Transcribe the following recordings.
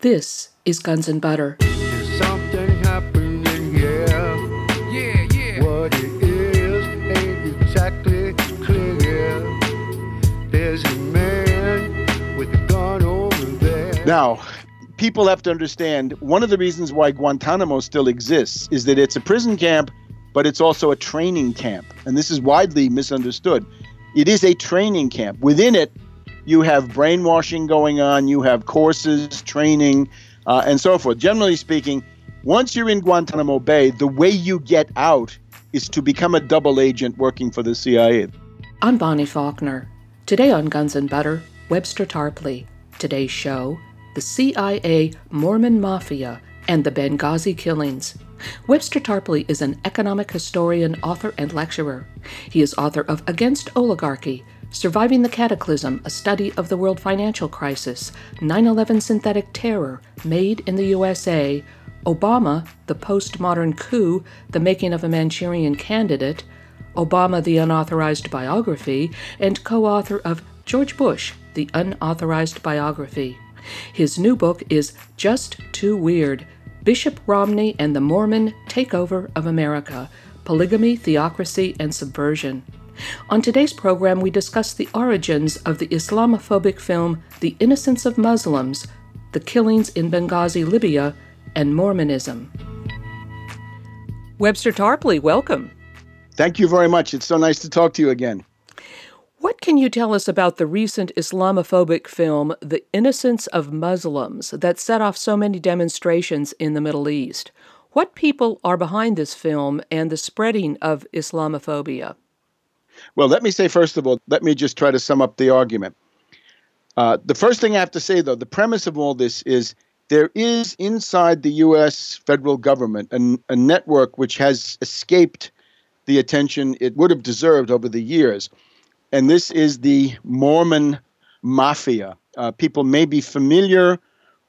This is Guns and Butter. Something. Yeah, yeah. What it is ain't exactly clear. There's a man with a gun over there. Now, people have to understand one of the reasons why Guantanamo still exists is that it's a prison camp, but it's also a training camp. And this is widely misunderstood. It is a training camp. Within it, you have brainwashing going on, you have courses, training, uh, and so forth. Generally speaking, once you're in Guantanamo Bay, the way you get out is to become a double agent working for the CIA. I'm Bonnie Faulkner. Today on Guns and Butter, Webster Tarpley. Today's show The CIA, Mormon Mafia, and the Benghazi Killings. Webster Tarpley is an economic historian, author, and lecturer. He is author of Against Oligarchy Surviving the Cataclysm, a study of the world financial crisis, 9 11 synthetic terror, made in the USA, Obama, the postmodern coup, the making of a Manchurian candidate, Obama, the unauthorized biography, and co author of George Bush, the unauthorized biography. His new book is Just Too Weird Bishop Romney and the Mormon Takeover of America Polygamy, Theocracy, and Subversion. On today's program, we discuss the origins of the Islamophobic film The Innocence of Muslims, the killings in Benghazi, Libya, and Mormonism. Webster Tarpley, welcome. Thank you very much. It's so nice to talk to you again. What can you tell us about the recent Islamophobic film, The Innocence of Muslims, that set off so many demonstrations in the Middle East? What people are behind this film and the spreading of Islamophobia? Well, let me say, first of all, let me just try to sum up the argument. Uh, the first thing I have to say, though, the premise of all this is there is inside the U.S. federal government a, a network which has escaped the attention it would have deserved over the years. And this is the Mormon Mafia. Uh, people may be familiar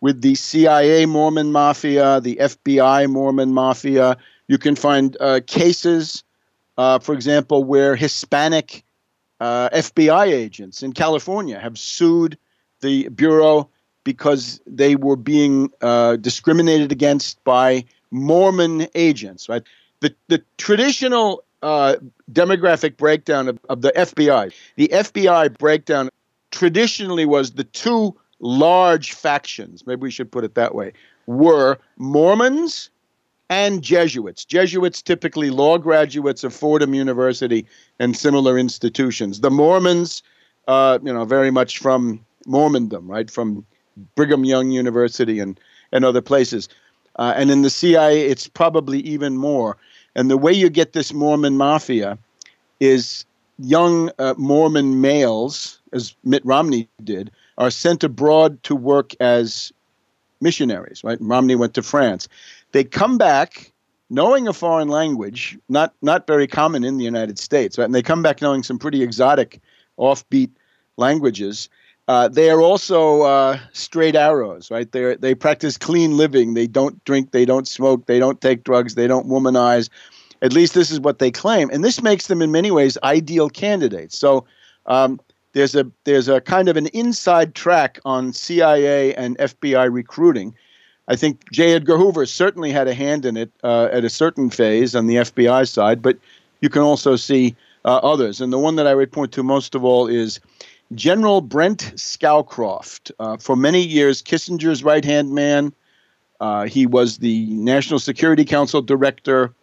with the CIA Mormon Mafia, the FBI Mormon Mafia. You can find uh, cases uh, for example, where Hispanic uh, FBI agents in California have sued the Bureau because they were being uh, discriminated against by Mormon agents, right? The, the traditional uh, demographic breakdown of, of the FBI, the FBI breakdown traditionally was the two large factions, maybe we should put it that way, were Mormons and Jesuits. Jesuits typically law graduates of Fordham University and similar institutions. The Mormons, uh, you know, very much from Mormondom, right, from Brigham Young University and and other places. Uh, and in the CIA, it's probably even more. And the way you get this Mormon mafia is young uh, Mormon males, as Mitt Romney did, are sent abroad to work as missionaries. Right, Romney went to France they come back knowing a foreign language, not not very common in the United States, right? And they come back knowing some pretty exotic, offbeat languages. Uh, they are also uh, straight arrows, right? They they practice clean living. They don't drink. They don't smoke. They don't take drugs. They don't womanize. At least this is what they claim, and this makes them in many ways ideal candidates. So. Um, there's a there's a kind of an inside track on CIA and FBI recruiting, I think J. Edgar Hoover certainly had a hand in it uh, at a certain phase on the FBI side, but you can also see uh, others. And the one that I would point to most of all is General Brent Scowcroft. Uh, for many years, Kissinger's right hand man. Uh, he was the National Security Council director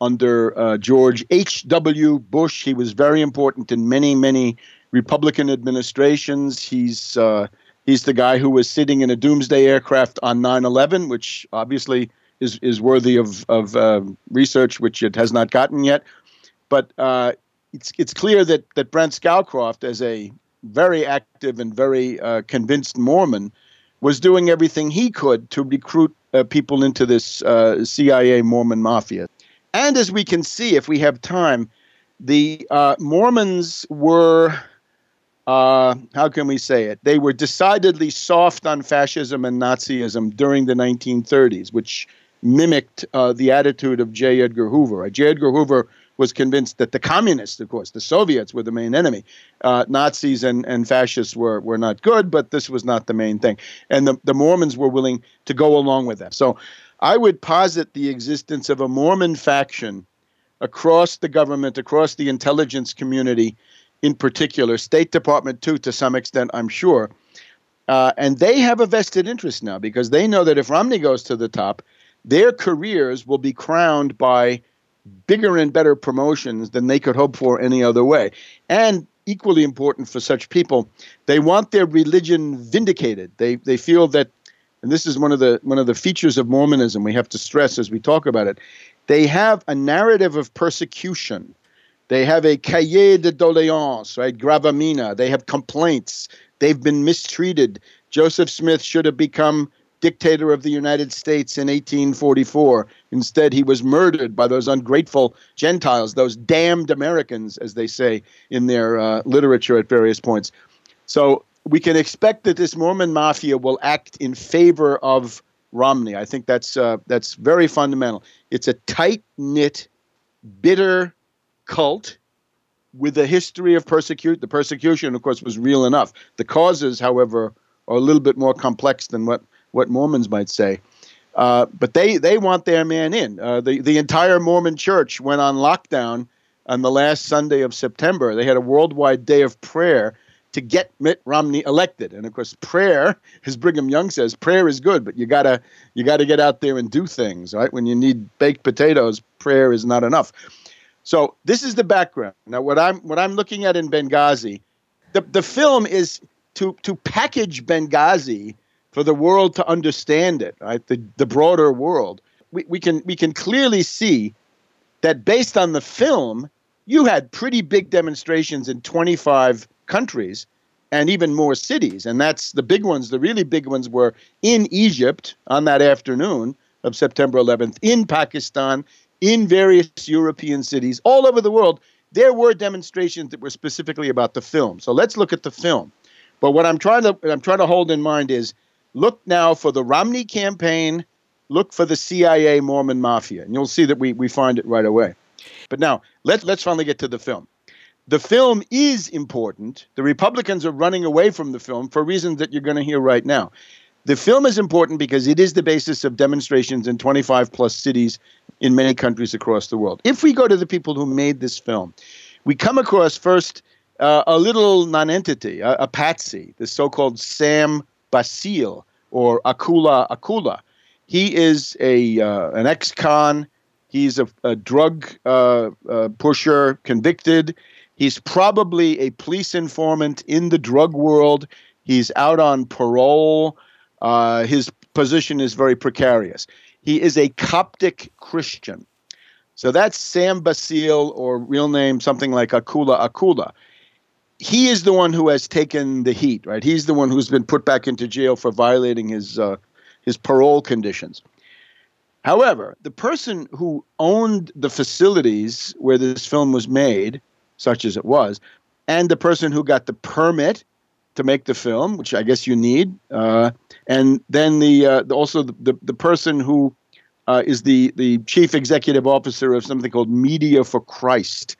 under uh, George H.W. Bush. He was very important in many, many Republican administrations. He's uh, He's the guy who was sitting in a doomsday aircraft on 9 11, which obviously is, is worthy of, of uh, research, which it has not gotten yet. But uh, it's, it's clear that, that Brent Scowcroft, as a very active and very uh, convinced Mormon, was doing everything he could to recruit uh, people into this uh, CIA Mormon mafia. And as we can see, if we have time, the uh, Mormons were uh, how can we say it? They were decidedly soft on fascism and Nazism during the 1930s, which mimicked uh, the attitude of J. Edgar Hoover. J. Edgar Hoover was convinced that the communists, of course, the Soviets were the main enemy. Uh, Nazis and, and fascists were, were not good, but this was not the main thing. And the, the Mormons were willing to go along with that. So I would posit the existence of a Mormon faction across the government, across the intelligence community in particular, State Department too, to some extent, I'm sure. Uh, and they have a vested interest now because they know that if Romney goes to the top, their careers will be crowned by bigger and better promotions than they could hope for any other way. And equally important for such people, they want their religion vindicated. They they feel that and this is one of the one of the features of Mormonism we have to stress as we talk about it. They have a narrative of persecution. They have a cahier de doléances, right? Gravamina. They have complaints. They've been mistreated. Joseph Smith should have become dictator of the United States in 1844. Instead, he was murdered by those ungrateful Gentiles, those damned Americans, as they say in their uh, literature at various points. So we can expect that this Mormon mafia will act in favor of Romney. I think that's uh, that's very fundamental. It's a tight knit, bitter cult with a history of persecute. The persecution, of course, was real enough. The causes, however, are a little bit more complex than what what Mormons might say. Uh, but they, they want their man in. Uh, the, the entire Mormon church went on lockdown on the last Sunday of September. They had a worldwide day of prayer to get Mitt Romney elected. And of course, prayer, as Brigham Young says, prayer is good, but you gotta you gotta get out there and do things, right? When you need baked potatoes, prayer is not enough. So this is the background. Now, what I'm what I'm looking at in Benghazi, the the film is to to package Benghazi for the world to understand it, right? The the broader world. We, we can we can clearly see that based on the film, you had pretty big demonstrations in 25 countries and even more cities. And that's the big ones. The really big ones were in Egypt on that afternoon of September 11th, in Pakistan, in various European cities, all over the world. There were demonstrations that were specifically about the film. So let's look at the film. But what I'm trying to I'm trying to hold in mind is Look now for the Romney campaign. Look for the CIA Mormon Mafia, and you'll see that we, we find it right away. But now let's let's finally get to the film. The film is important. The Republicans are running away from the film for reasons that you're going to hear right now. The film is important because it is the basis of demonstrations in 25 plus cities in many countries across the world. If we go to the people who made this film, we come across first uh, a little nonentity, a, a patsy, the so called Sam Bacile or Akula Akula. He is a uh, an ex-con. He's a, a drug uh, uh, pusher, convicted. He's probably a police informant in the drug world. He's out on parole. Uh, his position is very precarious. He is a Coptic Christian. So that's Sam Bacile, or real name something like Akula Akula he is the one who has taken the heat, right? He's the one who's been put back into jail for violating his uh, his parole conditions. However, the person who owned the facilities where this film was made, such as it was, and the person who got the permit to make the film, which I guess you need, uh, and then the, uh, also the, the, the person who uh, is the the chief executive officer of something called Media for Christ,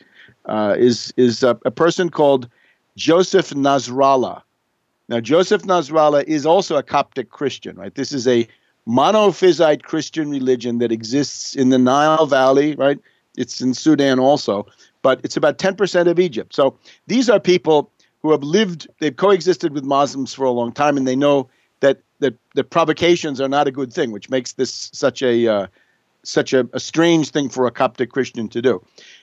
uh, is is a, a person called Joseph Nasrallah. Now, Joseph Nasrallah is also a Coptic Christian, right? This is a monophysite Christian religion that exists in the Nile Valley, right? It's in Sudan also, but it's about 10% of Egypt. So these are people who have lived, they've coexisted with Muslims for a long time, and they know that that the provocations are not a good thing, which makes this such a uh, such a, a strange thing for a Coptic Christian to do.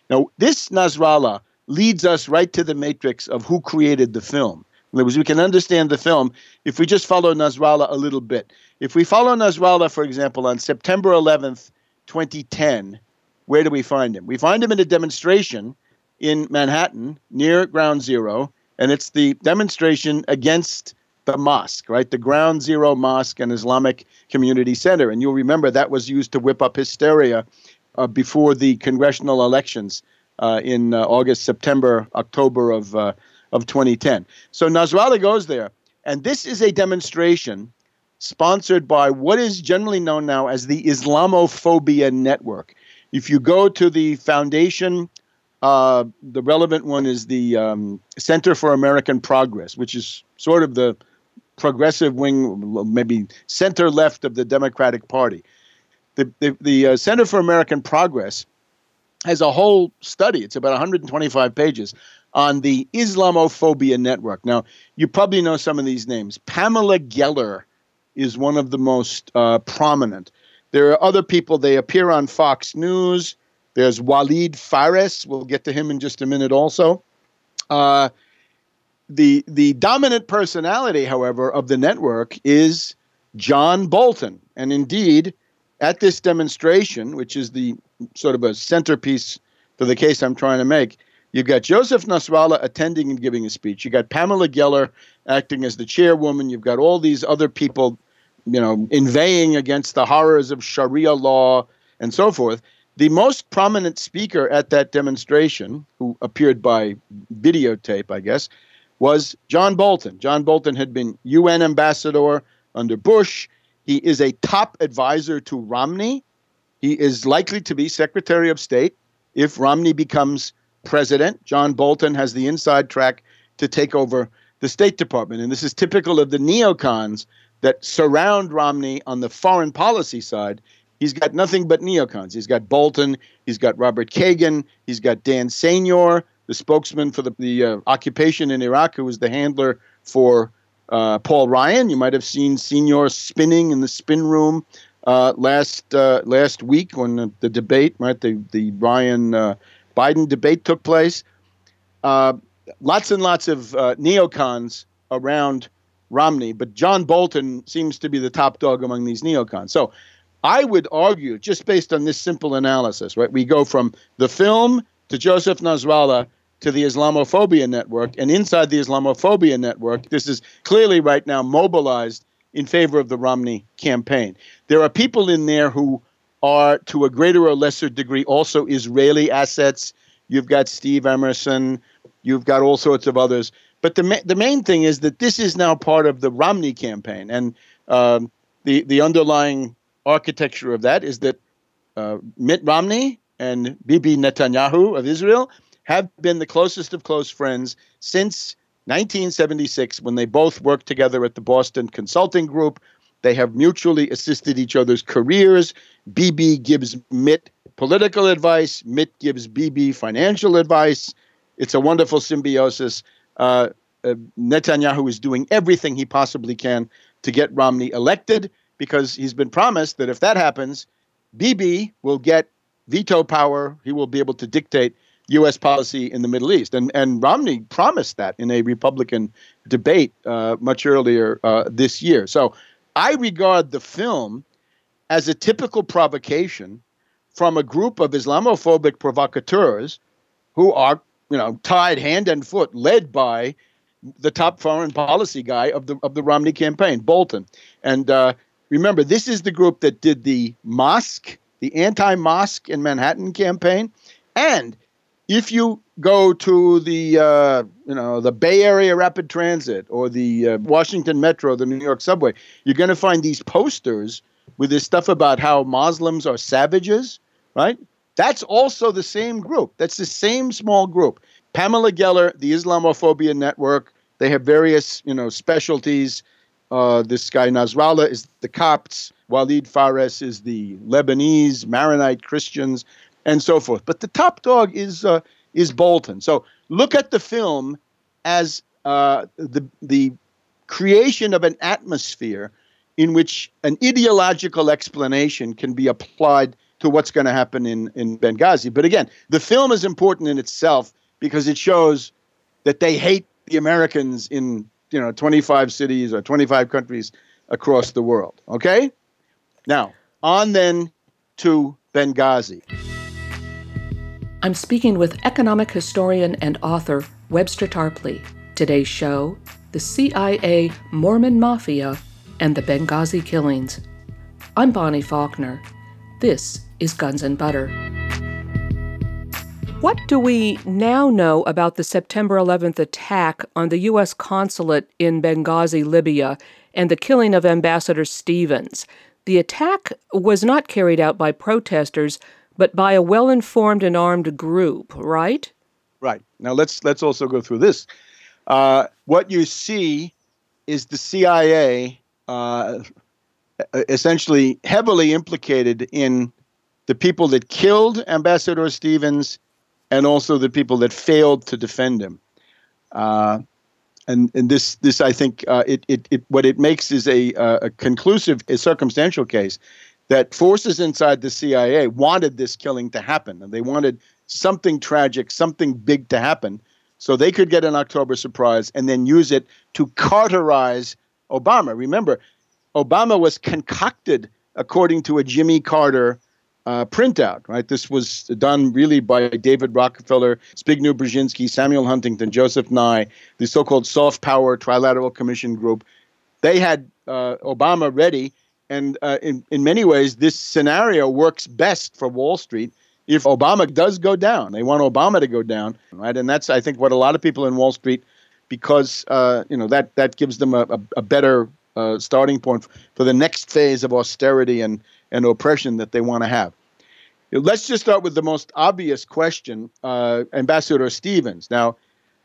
Now, this Nasrallah leads us right to the matrix of who created the film. In other words, we can understand the film if we just follow Nasrallah a little bit. If we follow Nasrallah, for example, on September 11th, 2010, where do we find him? We find him in a demonstration in Manhattan near Ground Zero, and it's the demonstration against the mosque, right? The Ground Zero Mosque and Islamic Community Center. And you'll remember that was used to whip up hysteria uh, before the congressional elections uh, in uh, August, September, October of uh, of 2010. So Nasrallah goes there, and this is a demonstration sponsored by what is generally known now as the Islamophobia Network. If you go to the foundation Uh, the relevant one is the um, Center for American Progress, which is sort of the progressive wing, maybe center left of the Democratic Party. The, the, the uh, Center for American Progress has a whole study, it's about 125 pages, on the Islamophobia network. Now, you probably know some of these names. Pamela Geller is one of the most uh, prominent. There are other people, they appear on Fox News. There's Walid Phares. We'll get to him in just a minute also. Uh, the the dominant personality, however, of the network is John Bolton, and indeed, at this demonstration, which is the sort of a centerpiece for the case I'm trying to make, you've got Joseph Nasrallah attending and giving a speech. You've got Pamela Geller acting as the chairwoman. You've got all these other people, you know, inveighing against the horrors of Sharia law and so forth. The most prominent speaker at that demonstration, who appeared by videotape, I guess, was John Bolton. John Bolton had been UN ambassador under Bush. He is a top advisor to Romney. He is likely to be Secretary of State if Romney becomes president. John Bolton has the inside track to take over the State Department. And this is typical of the neocons that surround Romney on the foreign policy side. He's got nothing but neocons. He's got Bolton, he's got Robert Kagan, he's got Dan Senor, the spokesman for the, the uh, occupation in Iraq, who was the handler for uh, Paul Ryan. You might have seen Senor spinning in the spin room uh, last uh, last week when the, the, debate, right, the the Ryan uh, Biden debate took place. Uh, lots and lots of neocons around Romney, but John Bolton seems to be the top dog among these neocons. So. I would argue, just based on this simple analysis, right? We go from the film to Joseph Nasrallah to the Islamophobia network. And inside the Islamophobia network, this is clearly right now mobilized in favor of the Romney campaign. There are people in there who are, to a greater or lesser degree, also Israeli assets. You've got Steve Emerson, you've got all sorts of others. But the, ma- the main thing is that this is now part of the Romney campaign. And um, the, the underlying architecture of that is that uh, Mitt Romney and Bibi Netanyahu of Israel have been the closest of close friends since 1976 when they both worked together at the Boston Consulting Group. They have mutually assisted each other's careers. Bibi gives Mitt political advice, Mitt gives Bibi financial advice. It's a wonderful symbiosis. Uh, uh, Netanyahu is doing everything he possibly can to get Romney elected because he's been promised that if that happens, Bibi will get veto power. He will be able to dictate U.S. policy in the Middle East. And, and Romney promised that in a Republican debate uh, much earlier uh, this year. So I regard the film as a typical provocation from a group of Islamophobic provocateurs who are, you know, tied hand and foot, led by the top foreign policy guy of the of the Romney campaign, Bolton. And uh, remember, this is the group that did the mosque, the anti-mosque in Manhattan campaign, and if you go to the uh, you know the Bay Area Rapid Transit or the uh, Washington Metro, the New York Subway, you're going to find these posters with this stuff about how Muslims are savages, right? That's also the same group. That's the same small group. Pamela Geller, the Islamophobia Network. They have various you know specialties. Uh, this guy Nasrallah is the Copts. Walid Phares is the Lebanese Maronite Christians and so forth. But the top dog is uh, is Bolton. So look at the film as uh, the the creation of an atmosphere in which an ideological explanation can be applied to what's going to happen in, in Benghazi. But again, the film is important in itself because it shows that they hate the Americans in you know 25 cities or 25 countries across the world. Okay? Now, on then to Benghazi. I'm speaking with economic historian and author Webster Tarpley. Today's show The CIA Mormon Mafia and the Benghazi Killings. I'm Bonnie Faulkner. This is Guns and Butter. What do we now know about the September 11th attack on the U.S. consulate in Benghazi, Libya, and the killing of Ambassador Stevens? The attack was not carried out by protesters, but by a well informed and armed group, right? Right. Now let's let's also go through this. Uh, what you see is the CIA uh, essentially heavily implicated in the people that killed Ambassador Stevens and also the people that failed to defend him. Uh, and and this this I think uh, it, it it what it makes is a a conclusive a circumstantial case that forces inside the CIA wanted this killing to happen and they wanted something tragic, something big to happen, so they could get an October surprise and then use it to Carterize Obama. Remember, Obama was concocted according to a Jimmy Carter uh, printout, right? This was done really by David Rockefeller, Zbigniew Brzezinski, Samuel Huntington, Joseph Nye, the so-called soft power trilateral commission group. They had uh, Obama ready, and uh, in in many ways, this scenario works best for Wall Street if Obama does go down. They want Obama to go down, right? And that's I think what a lot of people in Wall Street, because uh, you know that that gives them a, a, a better uh, starting point for the next phase of austerity and and oppression that they want to have. Let's just start with the most obvious question uh, Ambassador Stevens. Now,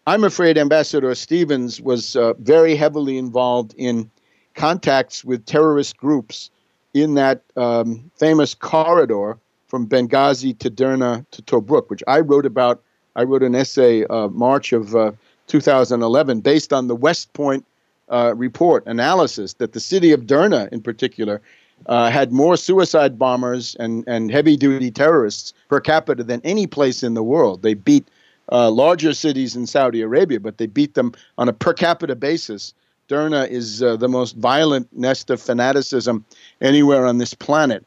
I'm afraid Ambassador Stevens was uh, very heavily involved in contacts with terrorist groups in that um, famous corridor from Benghazi to Derna to Tobruk, which I wrote about. I wrote an essay uh, March of uh, 2011 based on the West Point uh, report analysis that the city of Derna, in particular, uh, had more suicide bombers and, and heavy duty terrorists per capita than any place in the world. They beat uh, larger cities in Saudi Arabia, but they beat them on a per capita basis. Derna is uh, the most violent nest of fanaticism anywhere on this planet.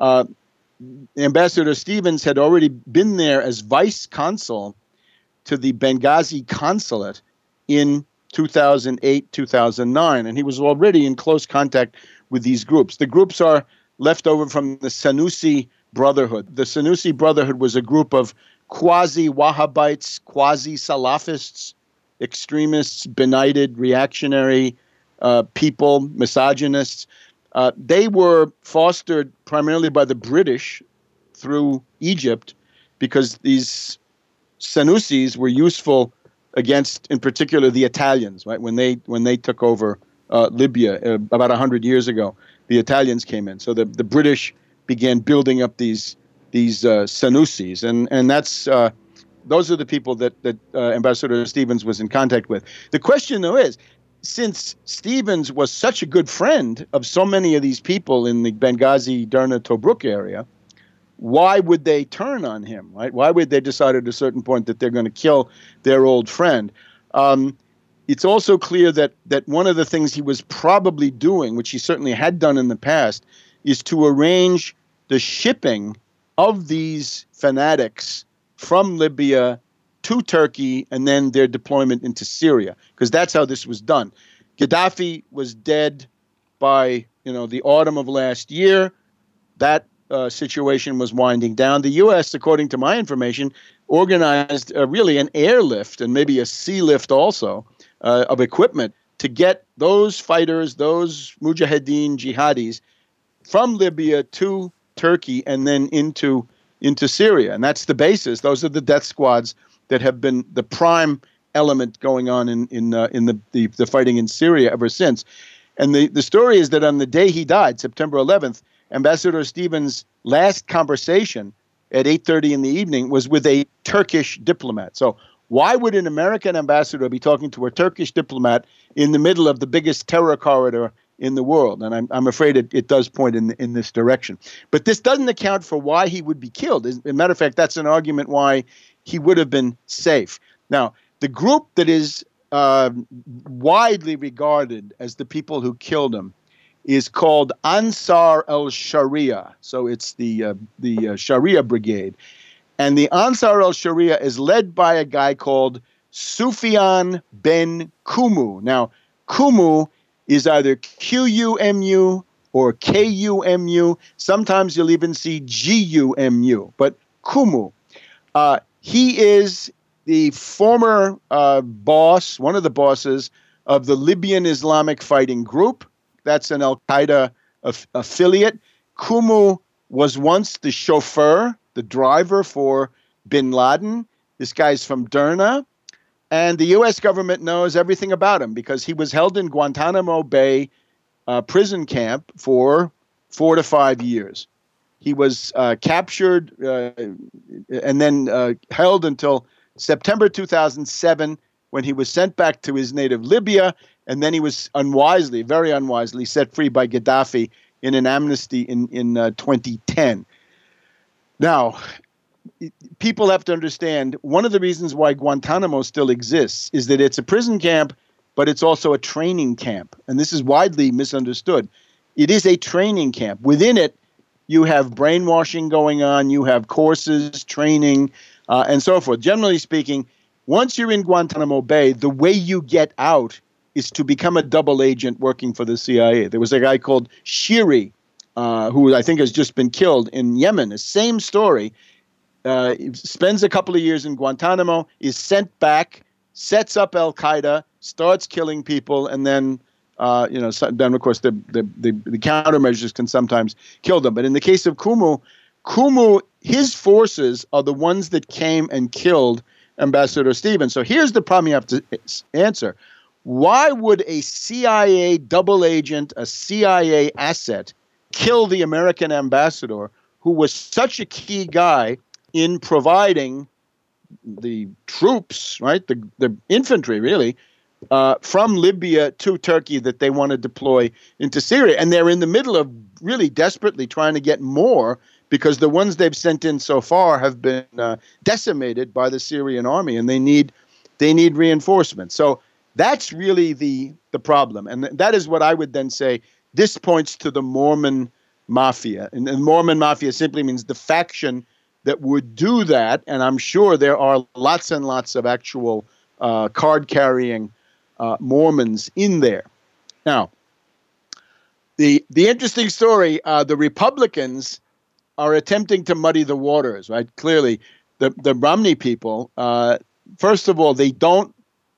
Uh, Ambassador Stevens had already been there as vice consul to the Benghazi consulate in 2008, 2009, and he was already in close contact with these groups. The groups are left over from the Sanusi Brotherhood. The Sanusi Brotherhood was a group of quasi Wahhabites, quasi Salafists, extremists, benighted, reactionary uh, people, misogynists. Uh, they were fostered primarily by the British through Egypt because these Sanusis were useful against, in particular, the Italians. Right when they when they took over uh, Libya uh, about 100 years ago. The Italians came in. So the, the British began building up these these uh, Sanusis. And, and that's, uh, those are the people that, that uh, Ambassador Stevens was in contact with. The question, though, is since Stevens was such a good friend of so many of these people in the Benghazi, Derna, Tobruk area, why would they turn on him, right? Why would they decide at a certain point that they're going to kill their old friend? Um, it's also clear that that one of the things he was probably doing, which he certainly had done in the past, is to arrange the shipping of these fanatics from Libya to Turkey and then their deployment into Syria, because that's how this was done. Gaddafi was dead by you know the autumn of last year. That uh, situation was winding down. The U.S., according to my information, organized uh, really an airlift and maybe a sea lift also uh, of equipment to get those fighters, those mujahideen jihadis, from Libya to Turkey and then into into Syria, and that's the basis. Those are the death squads that have been the prime element going on in in uh, in the, the the fighting in Syria ever since. And the the story is that on the day he died, September 11th, Ambassador Stevens' last conversation at 8:30 in the evening was with a Turkish diplomat. So why would an American ambassador be talking to a Turkish diplomat in the middle of the biggest terror corridor in the world? And I'm, I'm afraid it, it does point in, in this direction. But this doesn't account for why he would be killed. As a matter of fact, that's an argument why he would have been safe. Now, the group that is uh, widely regarded as the people who killed him is called Ansar al Sharia. So it's the uh, the uh, Sharia Brigade, and the Ansar al Sharia is led by a guy called Sufyan ben Kumu. Now, Kumu is either Q U M U or K U M U. Sometimes you'll even see G U M U, but Kumu. Uh, he is the former uh, boss, one of the bosses of the Libyan Islamic Fighting Group. That's an Al Qaeda affiliate. Kumu was once the chauffeur the driver for bin Laden. This guy's from Derna. And the U.S. government knows everything about him because he was held in Guantanamo Bay uh, prison camp for four to five years. He was uh, captured uh, and then uh, held until September 2007 when he was sent back to his native Libya. And then he was unwisely, very unwisely, set free by Gaddafi in an amnesty in, in uh, 2010. Now, people have to understand one of the reasons why Guantanamo still exists is that it's a prison camp, but it's also a training camp. And this is widely misunderstood. It is a training camp. Within it, you have brainwashing going on, you have courses, training, uh, and so forth. Generally speaking, once you're in Guantanamo Bay, the way you get out is to become a double agent working for the CIA. There was a guy called Shiri, uh, who I think has just been killed in Yemen. The same story uh, spends a couple of years in Guantanamo, is sent back, sets up Al Qaeda, starts killing people, and then. Uh, you know, then of course the, the, the, the countermeasures can sometimes kill them. But in the case of Kumu, Kumu, his forces are the ones that came and killed Ambassador Stevens. So here's the problem you have to answer. Why would a CIA double agent, a CIA asset, kill the American ambassador who was such a key guy in providing the troops, right, the, the infantry really, uh, from Libya to Turkey that they want to deploy into Syria. And they're in the middle of really desperately trying to get more because the ones they've sent in so far have been uh, decimated by the Syrian army and they need they need reinforcement. So that's really the the problem. And that is what I would then say this points to the Mormon mafia. And the Mormon mafia simply means the faction that would do that. And I'm sure there are lots and lots of actual uh, card carrying uh, Mormons in there. Now, the, the interesting story uh, the Republicans are attempting to muddy the waters, right? Clearly, the, the Romney people, uh, first of all, they don't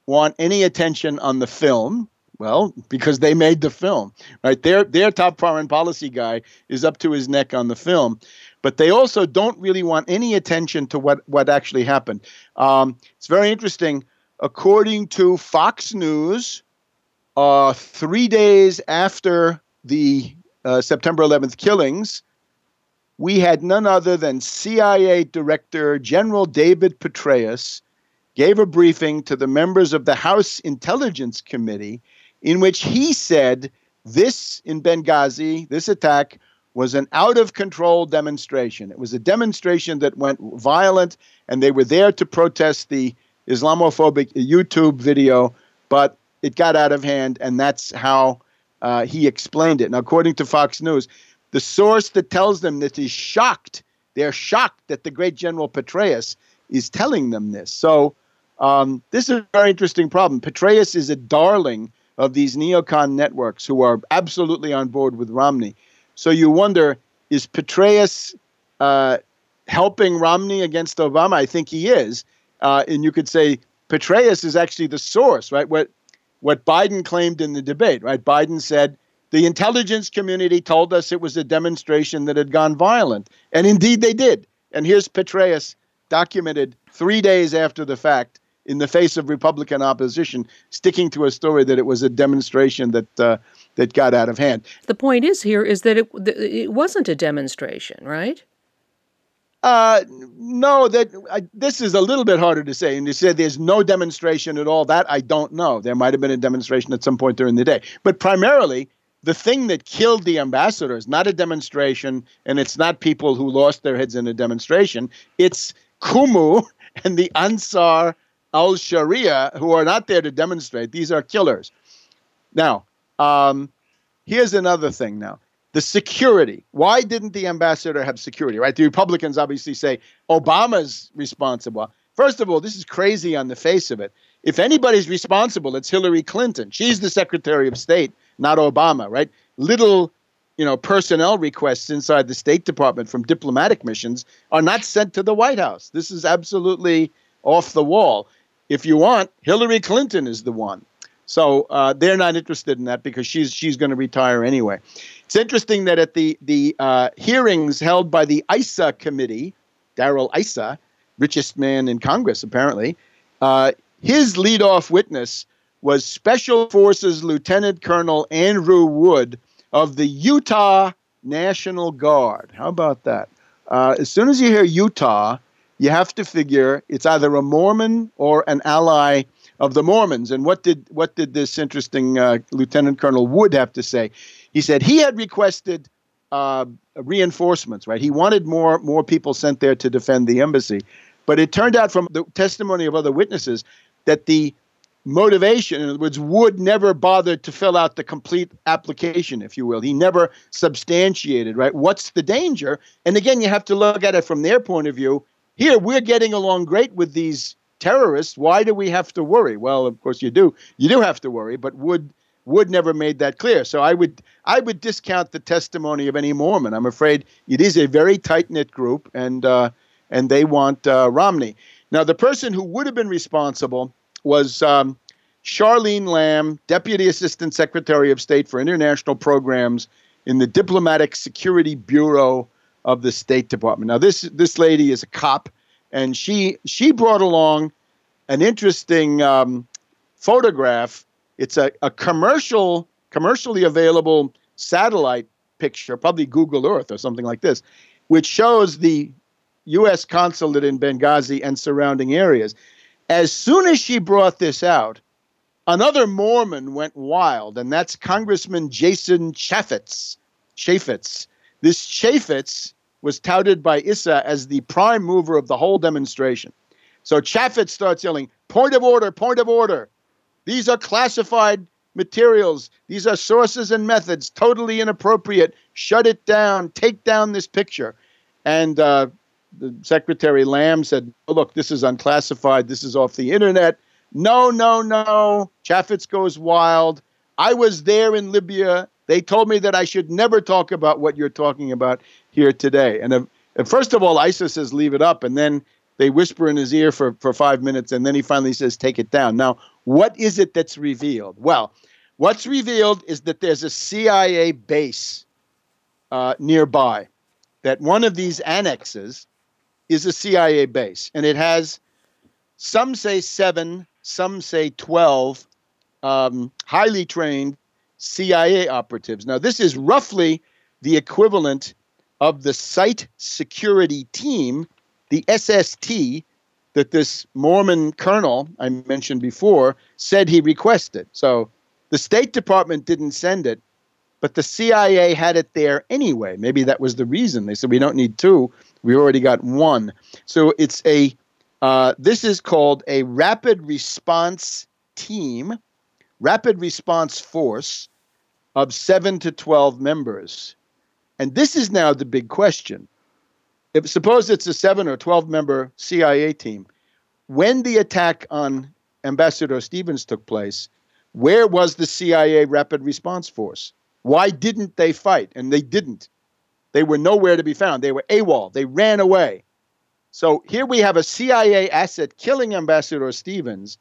want any attention on the film. Well, because they made the film, right? Their their top foreign policy guy is up to his neck on the film but they also don't really want any attention to what, what actually happened. Um, it's very interesting. According to Fox News, uh, three days after the uh, September 11th killings, we had none other than CIA Director General David Petraeus gave a briefing to the members of the House Intelligence Committee in which he said this in Benghazi, this attack was an out of control demonstration. It was a demonstration that went violent, and they were there to protest the Islamophobic YouTube video, but it got out of hand, and that's how uh, he explained it. Now, according to Fox News, the source that tells them that is shocked, they're shocked that the great General Petraeus is telling them this. So um, this is a very interesting problem. Petraeus is a darling of these neocon networks who are absolutely on board with Romney. So you wonder is Petraeus uh, helping Romney against Obama? I think he is. Uh, and you could say Petraeus is actually the source, right? What, what Biden claimed in the debate, right? Biden said, the intelligence community told us it was a demonstration that had gone violent. And indeed they did. And here's Petraeus documented three days after the fact in the face of Republican opposition, sticking to a story that it was a demonstration that uh, that got out of hand. The point is here is that it it wasn't a demonstration, right? Uh, no, that I, this is a little bit harder to say. And you said there's no demonstration at all. That I don't know. There might have been a demonstration at some point during the day, but primarily the thing that killed the ambassador is not a demonstration, and it's not people who lost their heads in a demonstration. It's Kumu and the Ansar al Sharia who are not there to demonstrate. These are killers. Now, um, here's another thing now the security. Why didn't the ambassador have security, right? The Republicans obviously say Obama's responsible. First of all, this is crazy on the face of it. If anybody's responsible, it's Hillary Clinton. She's the Secretary of State, not Obama, right? Little, you know, personnel requests inside the State Department from diplomatic missions are not sent to the White House. This is absolutely off the wall. If you want, Hillary Clinton is the one. So uh, they're not interested in that because she's she's going to retire anyway. It's interesting that at the the uh, hearings held by the Issa committee, Darrell Issa, richest man in Congress apparently, uh, his leadoff witness was Special Forces Lieutenant Colonel Andrew Wood of the Utah National Guard. How about that? Uh, as soon as you hear Utah, you have to figure it's either a Mormon or an ally of the Mormons. And what did what did this interesting uh, Lieutenant Colonel Wood have to say? He said he had requested uh, reinforcements. Right, he wanted more more people sent there to defend the embassy, but it turned out from the testimony of other witnesses that the motivation, in other words, Wood never bothered to fill out the complete application, if you will. He never substantiated, right? What's the danger? And again, you have to look at it from their point of view. Here, we're getting along great with these terrorists. Why do we have to worry? Well, of course you do. You do have to worry, but Wood Wood never made that clear. So I would I would discount the testimony of any Mormon. I'm afraid it is a very tight knit group, and uh, and they want uh, Romney. Now, the person who would have been responsible was um, Charlene Lamb, Deputy Assistant Secretary of State for International Programs in the Diplomatic Security Bureau of the State Department. Now, this this lady is a cop, and she she brought along an interesting um, photograph it's a, a commercial, commercially available satellite picture, probably Google Earth or something like this, which shows the U.S. consulate in Benghazi and surrounding areas. As soon as she brought this out, another Mormon went wild, and that's Congressman Jason Chaffetz. Chaffetz. This Chaffetz was touted by Issa as the prime mover of the whole demonstration. So Chaffetz starts yelling, Point of order, point of order. These are classified materials. These are sources and methods totally inappropriate. Shut it down. Take down this picture. And uh, the Secretary Lamb said, oh, Look, this is unclassified. This is off the internet. No, no, no. Chaffetz goes wild. I was there in Libya. They told me that I should never talk about what you're talking about here today. And uh, first of all, Issa says, Leave it up. And then they whisper in his ear for, for five minutes, and then he finally says, Take it down. Now, what is it that's revealed? Well, what's revealed is that there's a CIA base uh, nearby, that one of these annexes is a CIA base, and it has some say seven, some say 12 um, highly trained CIA operatives. Now, this is roughly the equivalent of the site security team, the SST, that this Mormon colonel I mentioned before said he requested. So the State Department didn't send it, but the CIA had it there anyway. Maybe that was the reason. They said we don't need two. We already got one. So it's a uh, this is called a rapid response team, rapid response force of seven to 12 members. And this is now the big question if suppose it's a seven or 12 member CIA team, when the attack on Ambassador Stevens took place, where was the CIA Rapid Response Force? Why didn't they fight? And they didn't. They were nowhere to be found. They were AWOL. They ran away. So here we have a CIA asset killing Ambassador Stevens,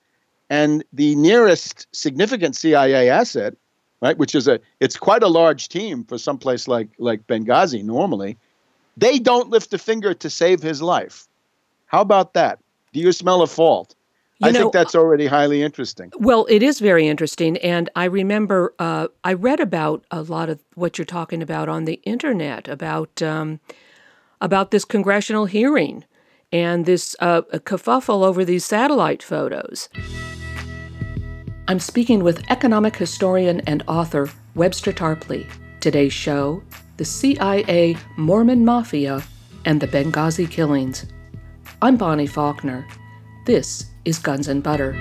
and the nearest significant CIA asset, right, which is a it's quite a large team for some place like like Benghazi normally, they don't lift a finger to save his life. How about that? Do you smell a fault? You I know, think that's already highly interesting. Well, it is very interesting. And I remember uh, I read about a lot of what you're talking about on the internet about, um, about this congressional hearing and this uh, kerfuffle over these satellite photos. I'm speaking with economic historian and author Webster Tarpley. Today's show the CIA Mormon Mafia, and the Benghazi killings. I'm Bonnie Faulkner. This is Guns and Butter.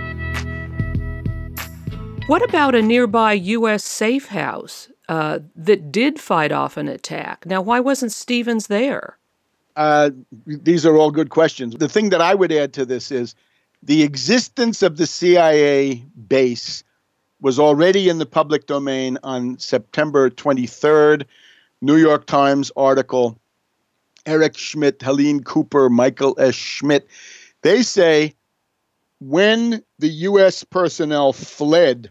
What about a nearby U.S. safe house uh, that did fight off an attack? Now, why wasn't Stevens there? Uh, these are all good questions. The thing that I would add to this is the existence of the CIA base was already in the public domain on September 23rd. New York Times article, Eric Schmitt, Helene Cooper, Michael S. Schmidt. They say when the U.S. personnel fled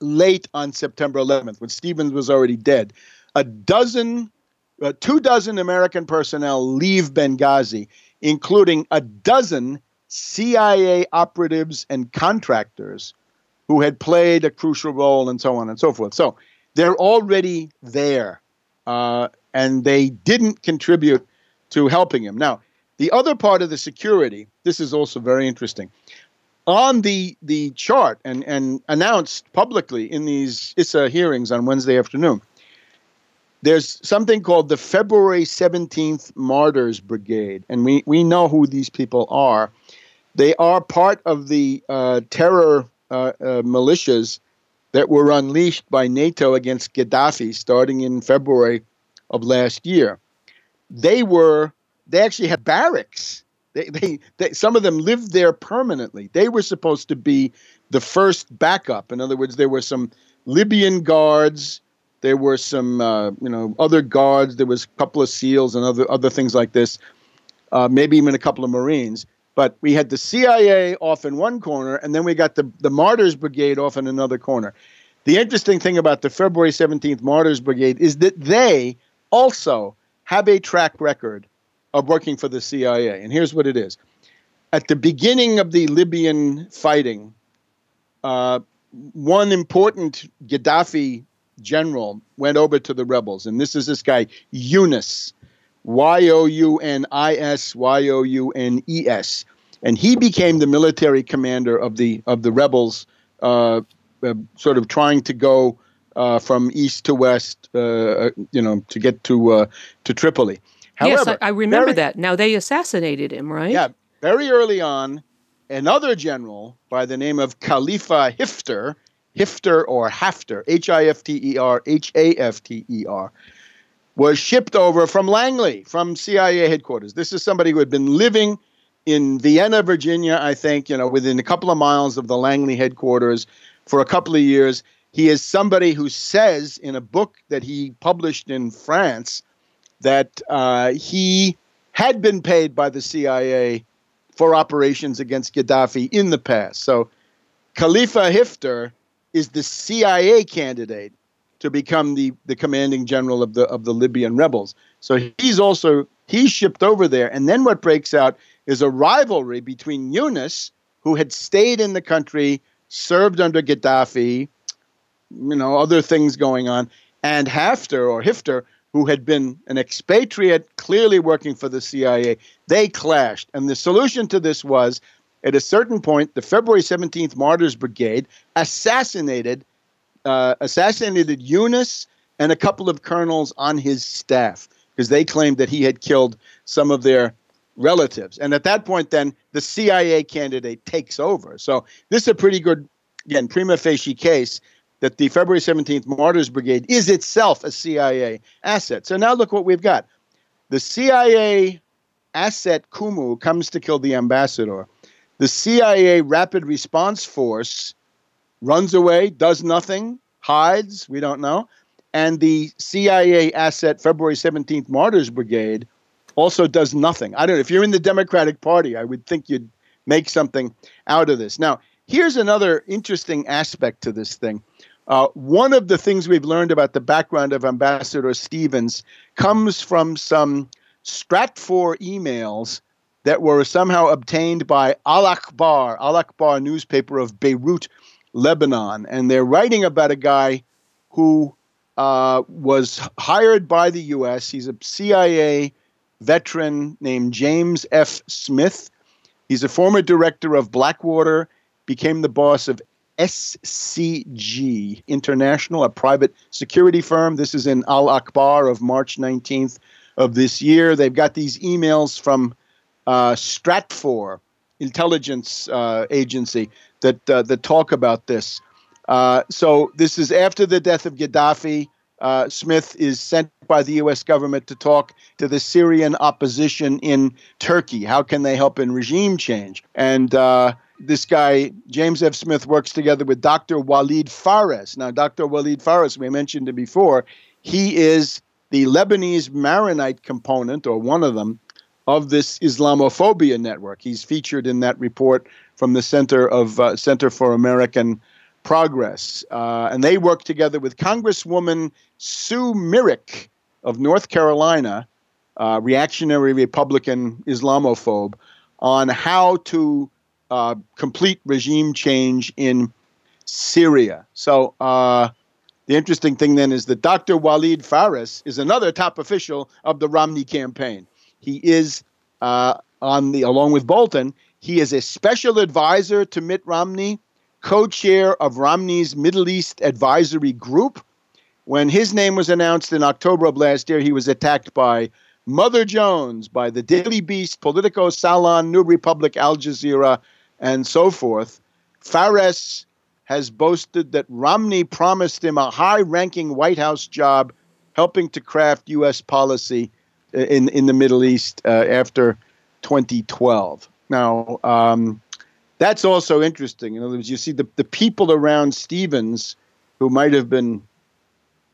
late on September 11th, when Stevens was already dead, a dozen uh, two dozen American personnel leave Benghazi, including a dozen CIA operatives and contractors who had played a crucial role and so on and so forth. So they're already there, uh, and they didn't contribute to helping him. Now, the other part of the security, this is also very interesting. On the the chart and, and announced publicly in these Issa hearings on Wednesday afternoon, there's something called the February 17th Martyrs Brigade, and we, we know who these people are. They are part of the uh, terror uh, uh, militias that were unleashed by NATO against Gaddafi starting in February of last year. They were, they actually had barracks. They, they, they, some of them lived there permanently. They were supposed to be the first backup. In other words, there were some Libyan guards there were some, uh, you know, other guards. There was a couple of SEALs and other other things like this. Uh, maybe even a couple of Marines. But we had the CIA off in one corner, and then we got the the Martyrs Brigade off in another corner. The interesting thing about the February 17th Martyrs Brigade is that they also have a track record of working for the CIA. And here's what it is. At the beginning of the Libyan fighting, uh, one important Gaddafi general went over to the rebels, and this is this guy Younis, Y O U N I S Y O U N E S, and he became the military commander of the of the rebels, uh, uh, sort of trying to go uh, from east to west, uh, uh, you know, to get to uh, to Tripoli. However, yes, I, I remember very, that. Now they assassinated him, right? Yeah, very early on, another general by the name of Khalifa Hifter Hifter or Hafter, H I F T E R, H A F T E R, was shipped over from Langley, from CIA headquarters. This is somebody who had been living in Vienna, Virginia, I think, you know, within a couple of miles of the Langley headquarters for a couple of years. He is somebody who says in a book that he published in France that uh, he had been paid by the CIA for operations against Gaddafi in the past. So Khalifa Hifter is the CIA candidate to become the, the commanding general of the of the Libyan rebels. So he's also he's shipped over there. And then what breaks out is a rivalry between Younis, who had stayed in the country, served under Gaddafi, you know, other things going on, and Hafter or Hifter, who had been an expatriate, clearly working for the CIA. They clashed. And the solution to this was at a certain point, the February 17th Martyrs Brigade assassinated uh, assassinated Younis and a couple of colonels on his staff because they claimed that he had killed some of their relatives. And at that point, then the CIA candidate takes over. So this is a pretty good, again, prima facie case that the February 17th Martyrs Brigade is itself a CIA asset. So now look what we've got. The CIA asset Qumu comes to kill the ambassador. The CIA Rapid Response Force runs away, does nothing, hides, we don't know. And the CIA asset February 17th Martyrs Brigade also does nothing. I don't know. If you're in the Democratic Party, I would think you'd make something out of this. Now, here's another interesting aspect to this thing. Uh, one of the things we've learned about the background of Ambassador Stevens comes from some Stratfor emails that were somehow obtained by Al Akhbar, Al Akhbar newspaper of Beirut, Lebanon. And they're writing about a guy who uh, was hired by the U.S. He's a CIA veteran named James F. Smith. He's a former director of Blackwater, became the boss of SCG International, a private security firm. This is in Al Akhbar of March 19th of this year. They've got these emails from uh, Stratfor intelligence uh, agency that uh, that talk about this. Uh, so this is after the death of Gaddafi. Uh, Smith is sent by the U.S. government to talk to the Syrian opposition in Turkey. How can they help in regime change? And uh, this guy, James F. Smith, works together with Dr. Walid Phares. Now, Dr. Walid Phares, we mentioned it before, he is the Lebanese Maronite component, or one of them, of this Islamophobia network. He's featured in that report from the Center of uh, Center for American Progress, uh, and they work together with Congresswoman Sue Myrick of North Carolina, uh, reactionary Republican Islamophobe, on how to uh, complete regime change in Syria. So uh, the interesting thing then is that Dr. Walid Phares is another top official of the Romney campaign. He is uh, on the along with Bolton. He is a special advisor to Mitt Romney, co-chair of Romney's Middle East Advisory Group. When his name was announced in October of last year, he was attacked by Mother Jones, by the Daily Beast, Politico, Salon, New Republic, Al Jazeera, and so forth. Phares has boasted that Romney promised him a high ranking White House job helping to craft U.S. policy in, in the Middle East uh, after 2012. Now, um, that's also interesting. In other words, you see the, the people around Stevens who might have been,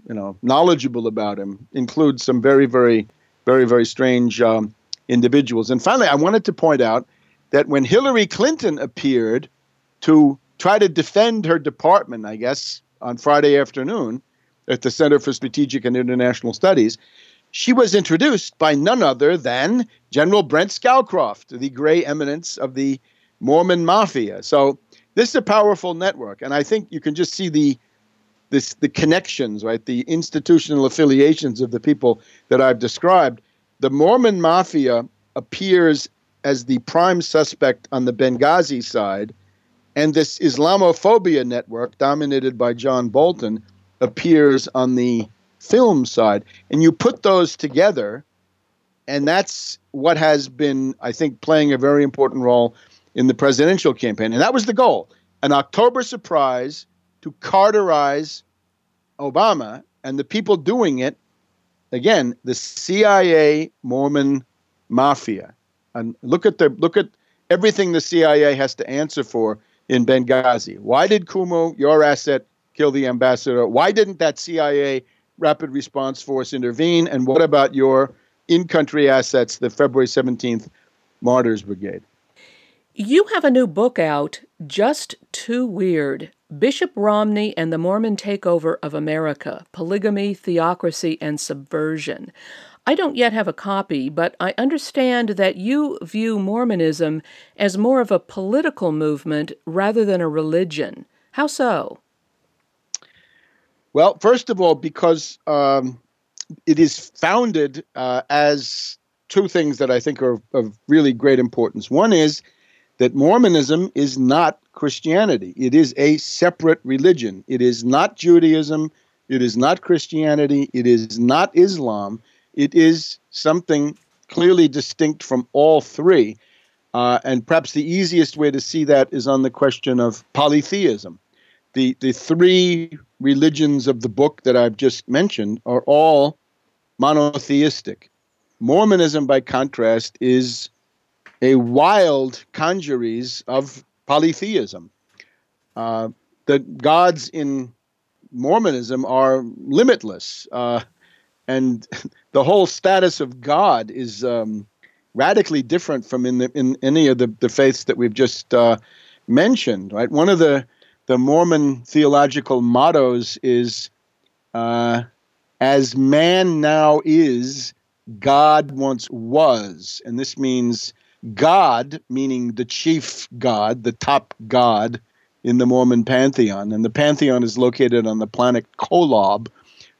you know, knowledgeable about him include some very, very, very, very strange um, individuals. And finally, I wanted to point out that when Hillary Clinton appeared to try to defend her department, I guess, on Friday afternoon at the Center for Strategic and International Studies, she was introduced by none other than General Brent Scowcroft, the gray eminence of the Mormon Mafia. So this is a powerful network, and I think you can just see the this the connections, right? The institutional affiliations of the people that I've described. The Mormon Mafia appears as the prime suspect on the Benghazi side, and this Islamophobia network, dominated by John Bolton, appears on the film side. And you put those together, and that's what has been, I think, playing a very important role in the presidential campaign. And that was the goal an October surprise to Carterize Obama, and the people doing it, again, the CIA Mormon mafia. And look at the look at everything the CIA has to answer for in Benghazi. Why did Qumu, your asset, kill the ambassador? Why didn't that CIA Rapid Response Force intervene? And what about your in country assets, the February 17th Martyrs Brigade? You have a new book out, Just Too Weird Bishop Romney and the Mormon Takeover of America Polygamy, Theocracy, and Subversion. I don't yet have a copy, but I understand that you view Mormonism as more of a political movement rather than a religion. How so? Well, first of all, because um, it is founded uh, as two things that I think are of really great importance. One is that Mormonism is not Christianity, it is a separate religion. It is not Judaism, it is not Christianity, it is not Islam it is something clearly distinct from all three. Uh, and perhaps the easiest way to see that is on the question of polytheism. The, the three religions of the book that I've just mentioned are all monotheistic. Mormonism, by contrast, is a wild congeries of polytheism. Uh, the gods in Mormonism are limitless. Uh, and the whole status of God is um, radically different from in the, in any of the, the faiths that we've just uh, mentioned. Right, one of the the Mormon theological mottos is, uh, "As man now is, God once was," and this means God, meaning the chief God, the top God in the Mormon pantheon, and the pantheon is located on the planet Kolob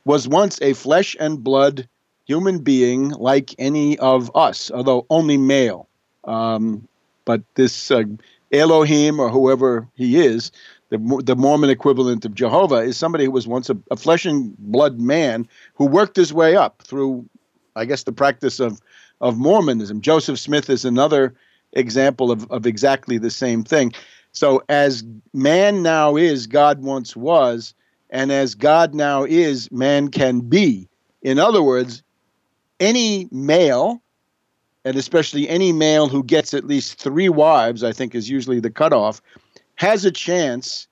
was once a flesh and blood human being like any of us, although only male. Um, but this uh, Elohim or whoever he is, the, the Mormon equivalent of Jehovah, is somebody who was once a, a flesh and blood man who worked his way up through, I guess, the practice of, of Mormonism. Joseph Smith is another example of, of exactly the same thing. So, as man now is, God once was, and as God now is, man can be. In other words, any male, and especially any male who gets at least three wives, I think is usually the cutoff, has a chance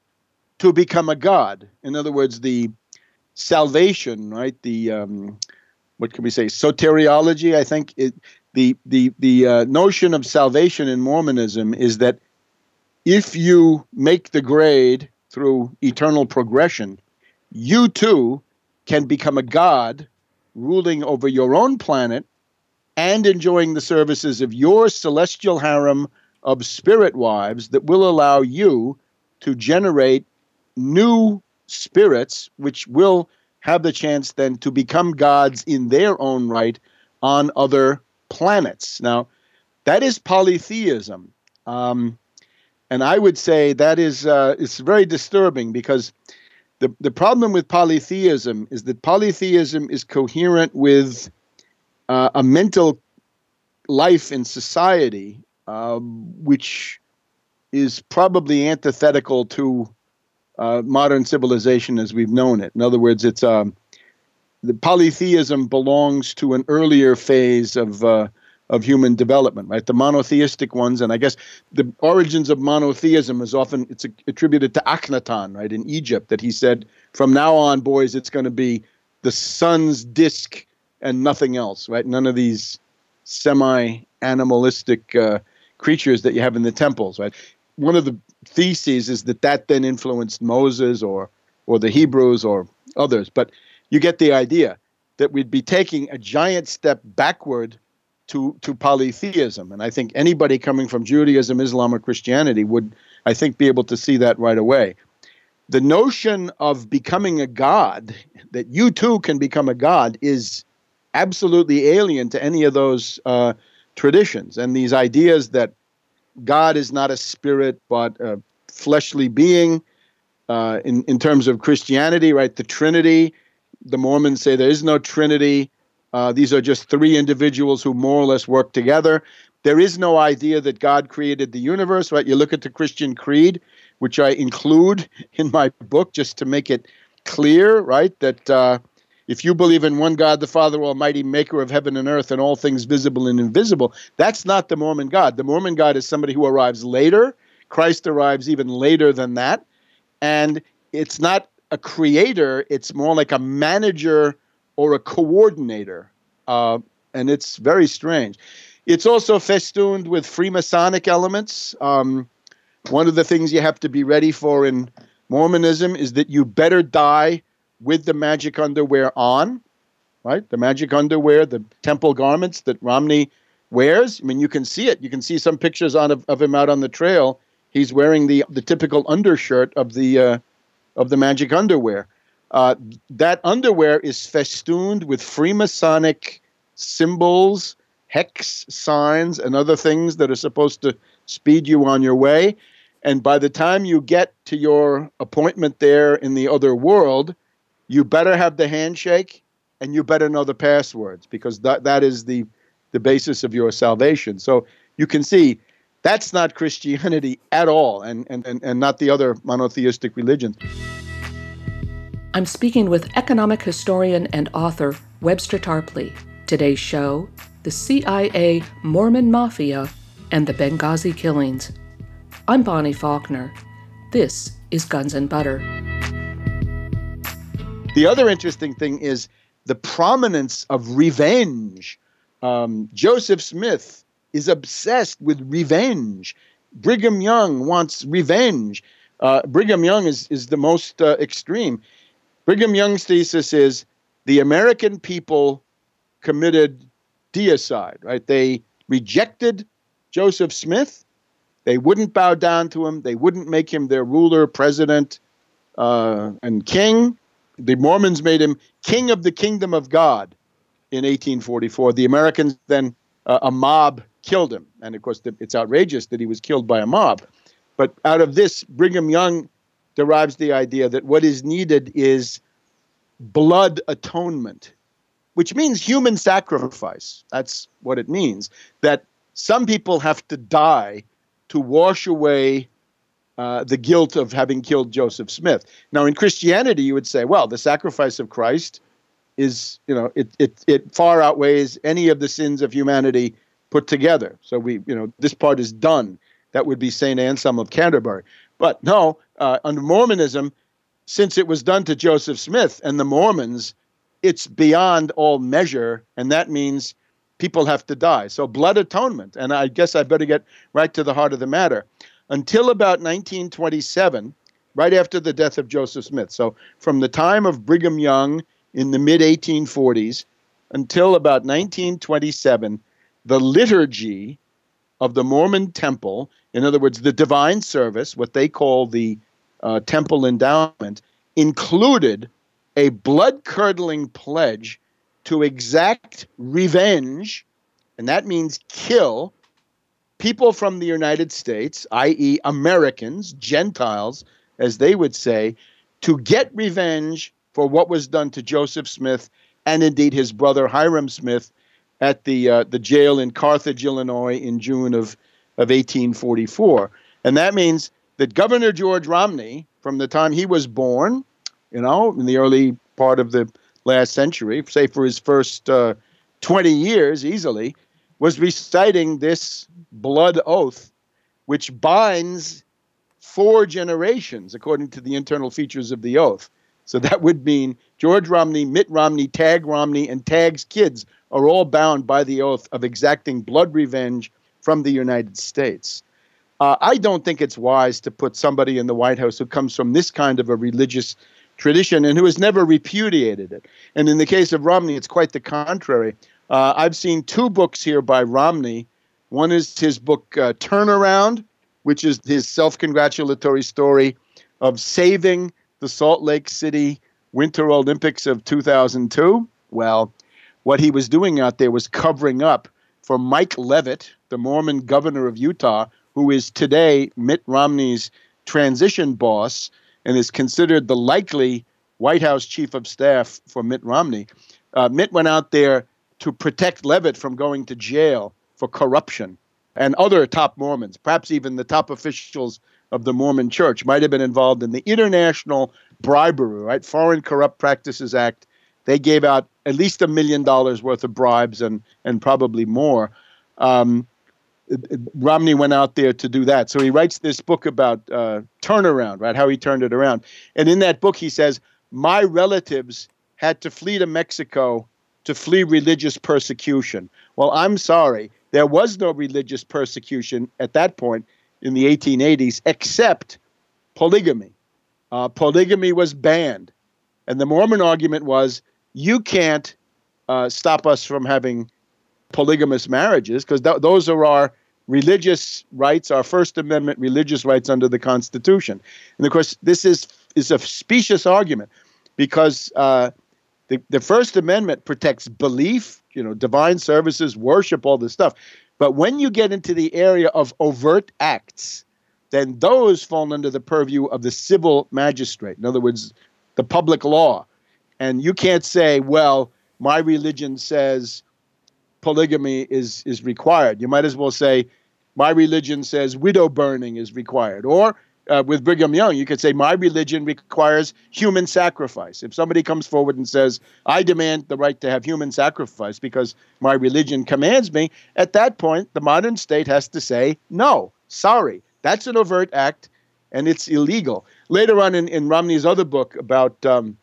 to become a god. In other words, the salvation, right? The um, what can we say? Soteriology. I think it, the the the uh, notion of salvation in Mormonism is that if you make the grade through eternal progression, you too can become a god ruling over your own planet and enjoying the services of your celestial harem of spirit wives that will allow you to generate new spirits, which will have the chance then to become gods in their own right on other planets. Now, that is polytheism. Um, and I would say that is uh, it's very disturbing because the, the problem with polytheism is that polytheism is coherent with uh, a mental life in society, um, which is probably antithetical to uh, modern civilization as we've known it. In other words, it's um, the polytheism belongs to an earlier phase of uh, of human development, right? The monotheistic ones, and I guess the origins of monotheism is often it's attributed to Akhenaten, right, in Egypt, that he said, "From now on, boys, it's going to be the sun's disk and nothing else, right? None of these semi-animalistic uh, creatures that you have in the temples, right? One of the theses is that that then influenced Moses or or the Hebrews or others, but you get the idea that we'd be taking a giant step backward to to polytheism, and I think anybody coming from Judaism, Islam, or Christianity would, I think, be able to see that right away. The notion of becoming a god, that you too can become a god, is absolutely alien to any of those uh, traditions. And these ideas that God is not a spirit but a fleshly being. Uh, in in terms of Christianity, right? The Trinity. The Mormons say there is no Trinity. Uh, these are just three individuals who more or less work together. There is no idea that God created the universe, right? You look at the Christian creed, which I include in my book just to make it clear, right? That uh, if you believe in one God, the Father Almighty, maker of heaven and earth and all things visible and invisible, that's not the Mormon God. The Mormon God is somebody who arrives later. Christ arrives even later than that. And it's not a creator, it's more like a manager or a coordinator. Uh, and it's very strange. It's also festooned with Freemasonic elements. Um, one of the things you have to be ready for in Mormonism is that you better die with the magic underwear on, right? The magic underwear, the temple garments that Romney wears. I mean, you can see it. You can see some pictures on of, of him out on the trail. He's wearing the the typical undershirt of the uh, of the magic underwear. Uh, that underwear is festooned with Freemasonic symbols, hex signs, and other things that are supposed to speed you on your way. And by the time you get to your appointment there in the other world, you better have the handshake and you better know the passwords because that, that is the, the basis of your salvation. So you can see that's not Christianity at all and, and, and, and not the other monotheistic religions. I'm speaking with economic historian and author Webster Tarpley. Today's show The CIA Mormon Mafia and the Benghazi Killings. I'm Bonnie Faulkner. This is Guns and Butter. The other interesting thing is the prominence of revenge. Um, Joseph Smith is obsessed with revenge. Brigham Young wants revenge. Uh, Brigham Young is, is the most uh, extreme. Brigham Young's thesis is the American people committed deicide, right? They rejected Joseph Smith. They wouldn't bow down to him. They wouldn't make him their ruler, president, uh, and king. The Mormons made him king of the kingdom of God in 1844. The Americans then, uh, a mob killed him. And of course, the, it's outrageous that he was killed by a mob. But out of this, Brigham Young derives the idea that what is needed is blood atonement, which means human sacrifice. That's what it means. That some people have to die to wash away uh, the guilt of having killed Joseph Smith. Now, in Christianity, you would say, well, the sacrifice of Christ is, you know, it, it, it far outweighs any of the sins of humanity put together. So we, you know, this part is done. That would be St. Anselm of Canterbury. But no, uh, under Mormonism, since it was done to Joseph Smith and the Mormons, it's beyond all measure, and that means people have to die. So blood atonement, and I guess I better get right to the heart of the matter. Until about 1927, right after the death of Joseph Smith, so from the time of Brigham Young in the mid 1840s until about 1927, the liturgy of the Mormon temple, in other words, the divine service, what they call the uh, temple endowment, included a blood curdling pledge to exact revenge, and that means kill people from the United States, i.e., Americans, Gentiles, as they would say, to get revenge for what was done to Joseph Smith and indeed his brother Hyrum Smith at the uh, the jail in Carthage, Illinois, in June of of 1844. And that means that Governor George Romney, from the time he was born, you know, in the early part of the last century, say for his first uh, 20 years easily, was reciting this blood oath, which binds four generations according to the internal features of the oath. So that would mean George Romney, Mitt Romney, Tagg Romney, and Tagg's kids are all bound by the oath of exacting blood revenge from the United States. Uh, I don't think it's wise to put somebody in the White House who comes from this kind of a religious tradition and who has never repudiated it. And in the case of Romney, it's quite the contrary. Uh, I've seen two books here by Romney. One is his book uh, Turnaround, which is his self congratulatory story of saving the Salt Lake City Winter Olympics of 2002. Well, what he was doing out there was covering up for Mike Leavitt, the Mormon governor of Utah, who is today Mitt Romney's transition boss and is considered the likely White House chief of staff for Mitt Romney. Uh, Mitt went out there to protect Leavitt from going to jail for corruption. And other top Mormons, perhaps even the top officials of the Mormon church, might have been involved in the international bribery, right? Foreign Corrupt Practices Act. They gave out at least a million dollars worth of bribes and, and probably more. Um, Romney went out there to do that. So he writes this book about uh, turnaround, right? How he turned it around. And in that book, he says, My relatives had to flee to Mexico to flee religious persecution. Well, I'm sorry. There was no religious persecution at that point in the 1880s except polygamy. Uh, polygamy was banned. And the Mormon argument was you can't uh, stop us from having polygamous marriages because th- those are our religious rights, our First Amendment religious rights under the Constitution. And of course, this is, is a specious argument because uh, the, the First Amendment protects belief, you know, divine services, worship, all this stuff. But when you get into the area of overt acts, then those fall under the purview of the civil magistrate. In other words, the public law. And you can't say, well, my religion says polygamy is, is required. You might as well say, my religion says widow burning is required. Or uh, with Brigham Young, you could say, My religion requires human sacrifice. If somebody comes forward and says, I demand the right to have human sacrifice because my religion commands me, at that point, the modern state has to say, No, sorry. That's an overt act and it's illegal. Later on in, in Romney's other book about um,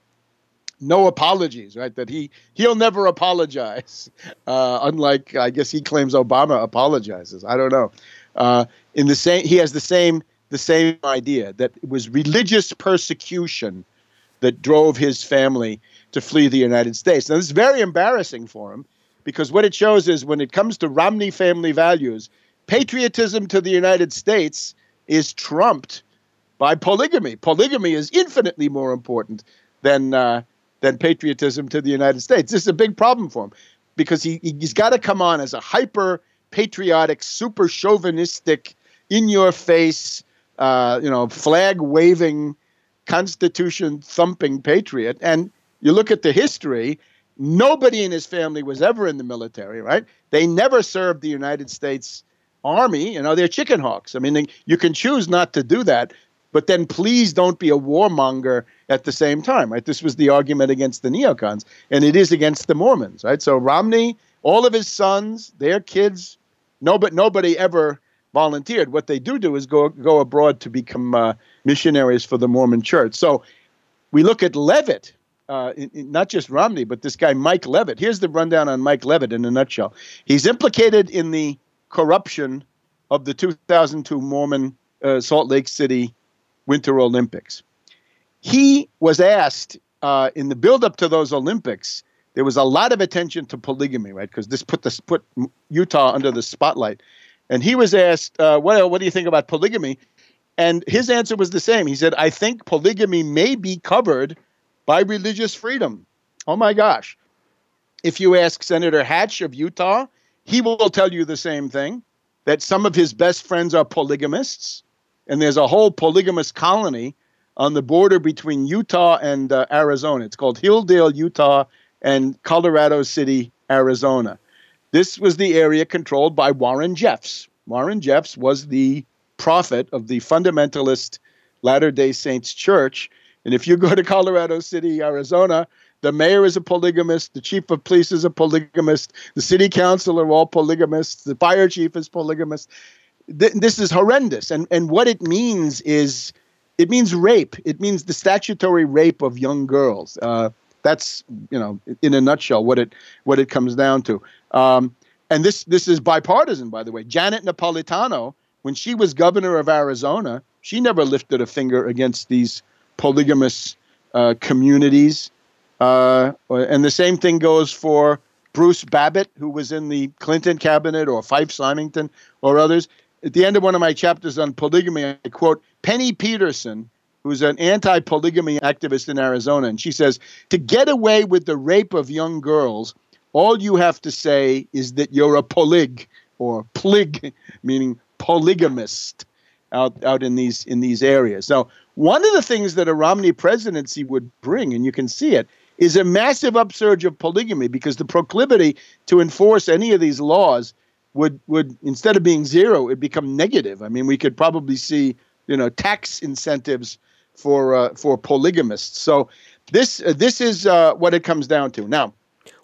no apologies, right? That he he'll never apologize. Uh, unlike I guess he claims Obama apologizes. I don't know. Uh, in the same, he has the same the same idea that it was religious persecution that drove his family to flee the United States. Now, this is very embarrassing for him because what it shows is when it comes to Romney family values, patriotism to the United States is trumped by polygamy. Polygamy is infinitely more important than uh, than patriotism to the United States. This is a big problem for him because he he's got to come on as a hyper patriotic, super chauvinistic, in your face, uh, you know, flag waving, constitution thumping patriot. And you look at the history, nobody in his family was ever in the military, right? They never served the United States Army. You know, they're chicken hawks. I mean, they, you can choose not to do that, but then please don't be a warmonger at the same time, right? This was the argument against the neocons, and it is against the Mormons, right? So Romney, all of his sons, their kids, no, but nobody ever volunteered. What they do do is go go abroad to become uh, missionaries for the Mormon Church. So we look at Leavitt, uh, not just Romney, but this guy Mike Leavitt. Here's the rundown on Mike Leavitt in a nutshell. He's implicated in the corruption of the 2002 Mormon uh, Salt Lake City Winter Olympics. He was asked uh, in the buildup to those Olympics there was a lot of attention to polygamy, right? Because this put the put Utah under the spotlight. And he was asked, uh, "Well, what do you think about polygamy?" And his answer was the same. He said, "I think polygamy may be covered by religious freedom." Oh my gosh! If you ask Senator Hatch of Utah, he will tell you the same thing. That some of his best friends are polygamists, and there's a whole polygamous colony on the border between Utah and uh, Arizona. It's called Hildale, Utah, and Colorado City, Arizona. This was the area controlled by Warren Jeffs. Warren Jeffs was the prophet of the fundamentalist Latter day Saints church. And if you go to Colorado City, Arizona, the mayor is a polygamist, the chief of police is a polygamist, the city council are all polygamists, the fire chief is polygamist. Th- this is horrendous. And, and what it means is it means rape. It means the statutory rape of young girls. Uh, that's you know, in a nutshell, what it what it comes down to. Um, and this this is bipartisan, by the way. Janet Napolitano, when she was governor of Arizona, she never lifted a finger against these polygamous uh, communities. Uh, and the same thing goes for Bruce Babbitt, who was in the Clinton cabinet, or Fife Symington, or others at the end of one of my chapters on polygamy, I quote Penny Peterson, who's an anti polygamy activist in Arizona. And she says, To get away with the rape of young girls, all you have to say is that you're a polyg or plig, meaning polygamist out, out in these in these areas. Now, one of the things that a Romney presidency would bring, and you can see it, is a massive upsurge of polygamy because the proclivity to enforce any of these laws would would instead of being zero, it become negative. I mean, we could probably see you know tax incentives for uh, for polygamists. So this uh, this is uh, what it comes down to. Now,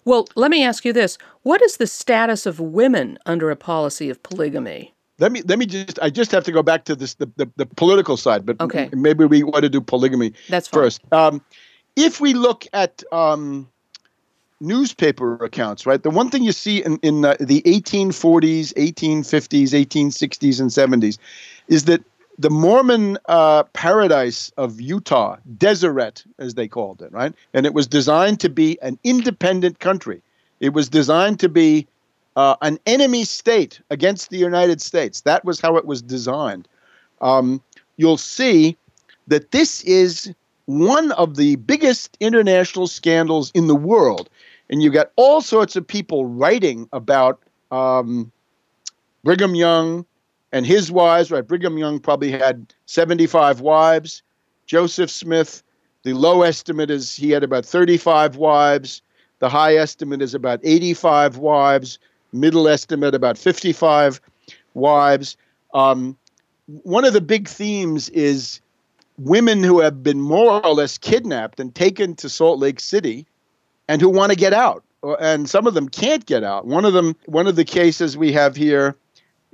well, let me ask you this: What is the status of women under a policy of polygamy? Let me let me just I just have to go back to this the, the, the political side, but okay. maybe we want to do polygamy That's fine. first. Um, if we look at um, newspaper accounts, right? The one thing you see in, in uh, the 1840s, 1850s, 1860s, and 70s is that the Mormon uh, paradise of Utah, Deseret, as they called it, right? And it was designed to be an independent country. It was designed to be uh, an enemy state against the United States. That was how it was designed. Um, you'll see that this is one of the biggest international scandals in the world and you've got all sorts of people writing about um, Brigham Young and his wives. Right, Brigham Young probably had 75 wives. Joseph Smith, the low estimate is he had about 35 wives. The high estimate is about 85 wives. Middle estimate about 55 wives. Um, one of the big themes is women who have been more or less kidnapped and taken to Salt Lake City and who want to get out, and some of them can't get out. One of them, one of the cases we have here,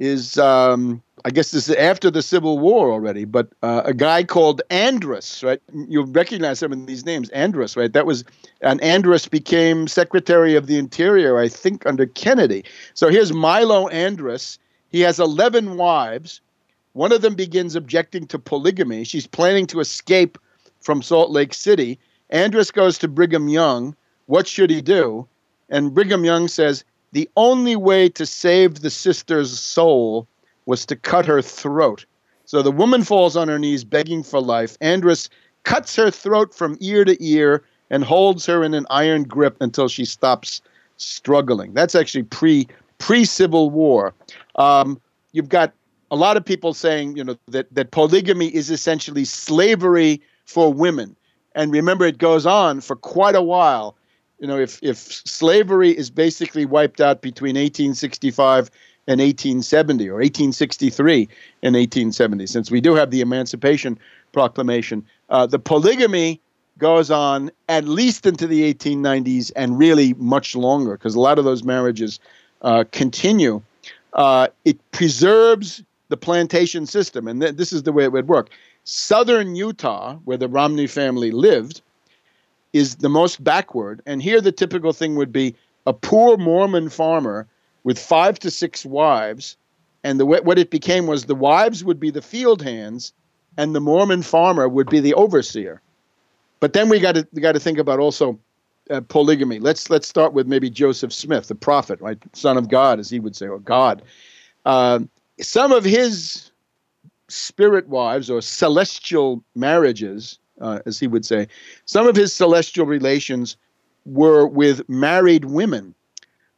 is um, I guess this is after the Civil War already, but uh, a guy called Andrus, right? You recognize some of these names, Andrus, right? That was, and Andrus became Secretary of the Interior, I think, under Kennedy. So here's Milo Andrus. He has 11 wives. One of them begins objecting to polygamy. She's planning to escape from Salt Lake City. Andrus goes to Brigham Young. What should he do? And Brigham Young says the only way to save the sister's soul was to cut her throat. So the woman falls on her knees begging for life. Andrus cuts her throat from ear to ear and holds her in an iron grip until she stops struggling. That's actually pre pre Civil War. Um, you've got a lot of people saying, you know, that that polygamy is essentially slavery for women. And remember, it goes on for quite a while you know, if if slavery is basically wiped out between 1865 and 1870 or 1863 and 1870, since we do have the Emancipation Proclamation, uh, the polygamy goes on at least into the 1890s and really much longer because a lot of those marriages uh, continue. Uh, it preserves the plantation system, and th- this is the way it would work. Southern Utah, where the Romney family lived, is the most backward. And here the typical thing would be a poor Mormon farmer with five to six wives. And the what it became was the wives would be the field hands, and the Mormon farmer would be the overseer. But then we got to we got to think about also uh, polygamy. Let's let's start with maybe Joseph Smith, the prophet, right, son of God, as he would say, or God. Uh, some of his spirit wives or celestial marriages, uh, as he would say, some of his celestial relations were with married women.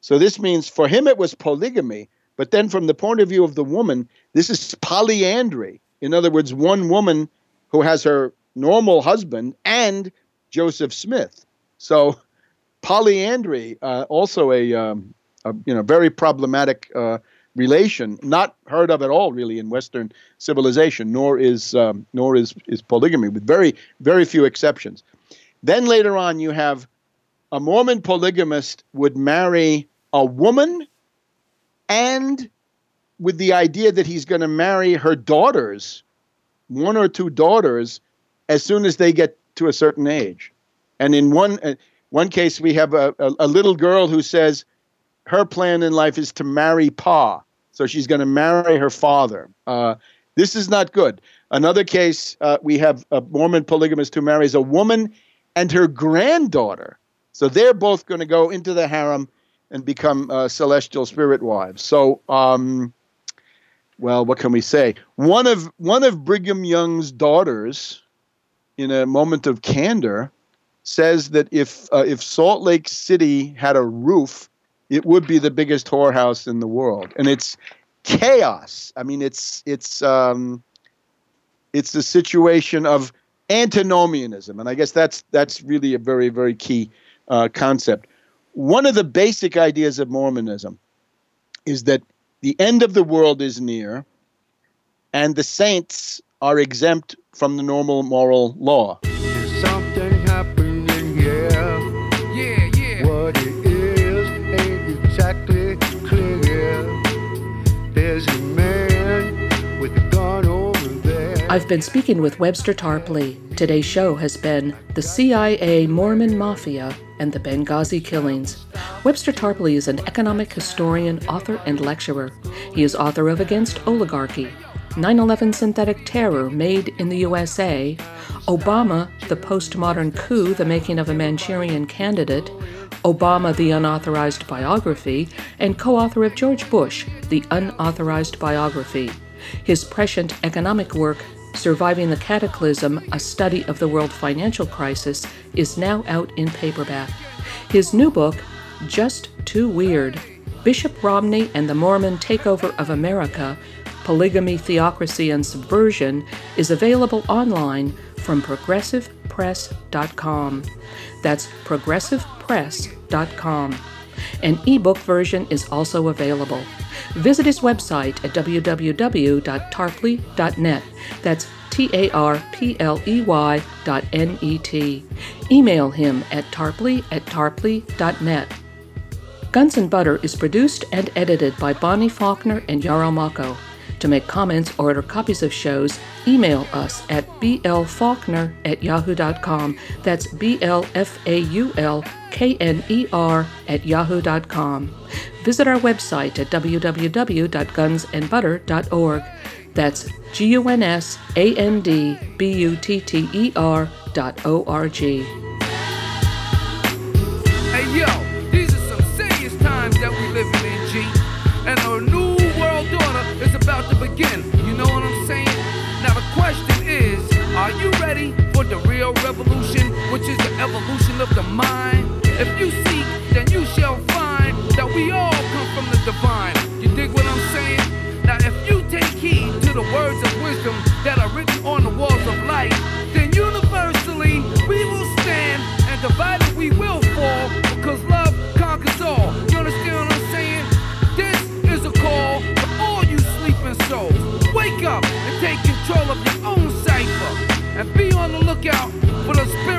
So this means for him it was polygamy, but then from the point of view of the woman, this is polyandry. In other words, one woman who has her normal husband and Joseph Smith. So polyandry, uh, also a, um, a, you know very problematic uh, relation, not heard of at all really in Western civilization, nor is um, nor is is polygamy, with very very few exceptions. Then later on, you have a Mormon polygamist would marry a woman, and with the idea that he's going to marry her daughters, one or two daughters, as soon as they get to a certain age. And in one uh, one case, we have a, a, a little girl who says her plan in life is to marry Pa. So she's going to marry her father. Uh, this is not good. Another case, uh, we have a Mormon polygamist who marries a woman and her granddaughter. So they're both going to go into the harem and become uh, celestial spirit wives. So, um, well, what can we say? One of one of Brigham Young's daughters, in a moment of candor, says that if uh, if Salt Lake City had a roof, it would be the biggest whorehouse in the world, and it's chaos. I mean, it's it's um, it's a situation of antinomianism, and I guess that's that's really a very very key uh, concept. One of the basic ideas of Mormonism is that the end of the world is near, and the saints are exempt from the normal moral law. I've been speaking with Webster Tarpley. Today's show has been The CIA Mormon Mafia and the Benghazi Killings. Webster Tarpley is an economic historian, author, and lecturer. He is author of Against Oligarchy, 9 11 Synthetic Terror Made in the USA, Obama, the Postmodern Coup, The Making of a Manchurian Candidate, Obama, the Unauthorized Biography, and co author of George Bush, The Unauthorized Biography. His prescient economic work, Surviving the Cataclysm, a study of the world financial crisis, is now out in paperback. His new book, Just Too Weird Bishop Romney and the Mormon Takeover of America Polygamy, Theocracy, and Subversion, is available online from progressivepress.com. That's progressivepress.com. An ebook version is also available. Visit his website at www.tarpley.net. That's T A R P L E Y dot N E T. Email him at tarpley at tarpley.net. Guns and Butter is produced and edited by Bonnie Faulkner and Yarrow Mahko. To make comments or order copies of shows, email us at blfaulkner at yahoo.com. That's B L F A U L K N E R at yahoo.com. Visit our website at www.gunsandbutter.org. That's G U N S A N D B U T T E R dot O R G. Hey yo, which is the evolution of the mind? If you seek, then you shall find that we all come from the divine. You dig what I'm saying? Now if you take heed to the words of wisdom that are written on the walls of light, then universally we will stand and divided we will fall because love conquers all. You understand what I'm saying? This is a call to all you sleeping souls. Wake up and take control of your own cipher and be on the lookout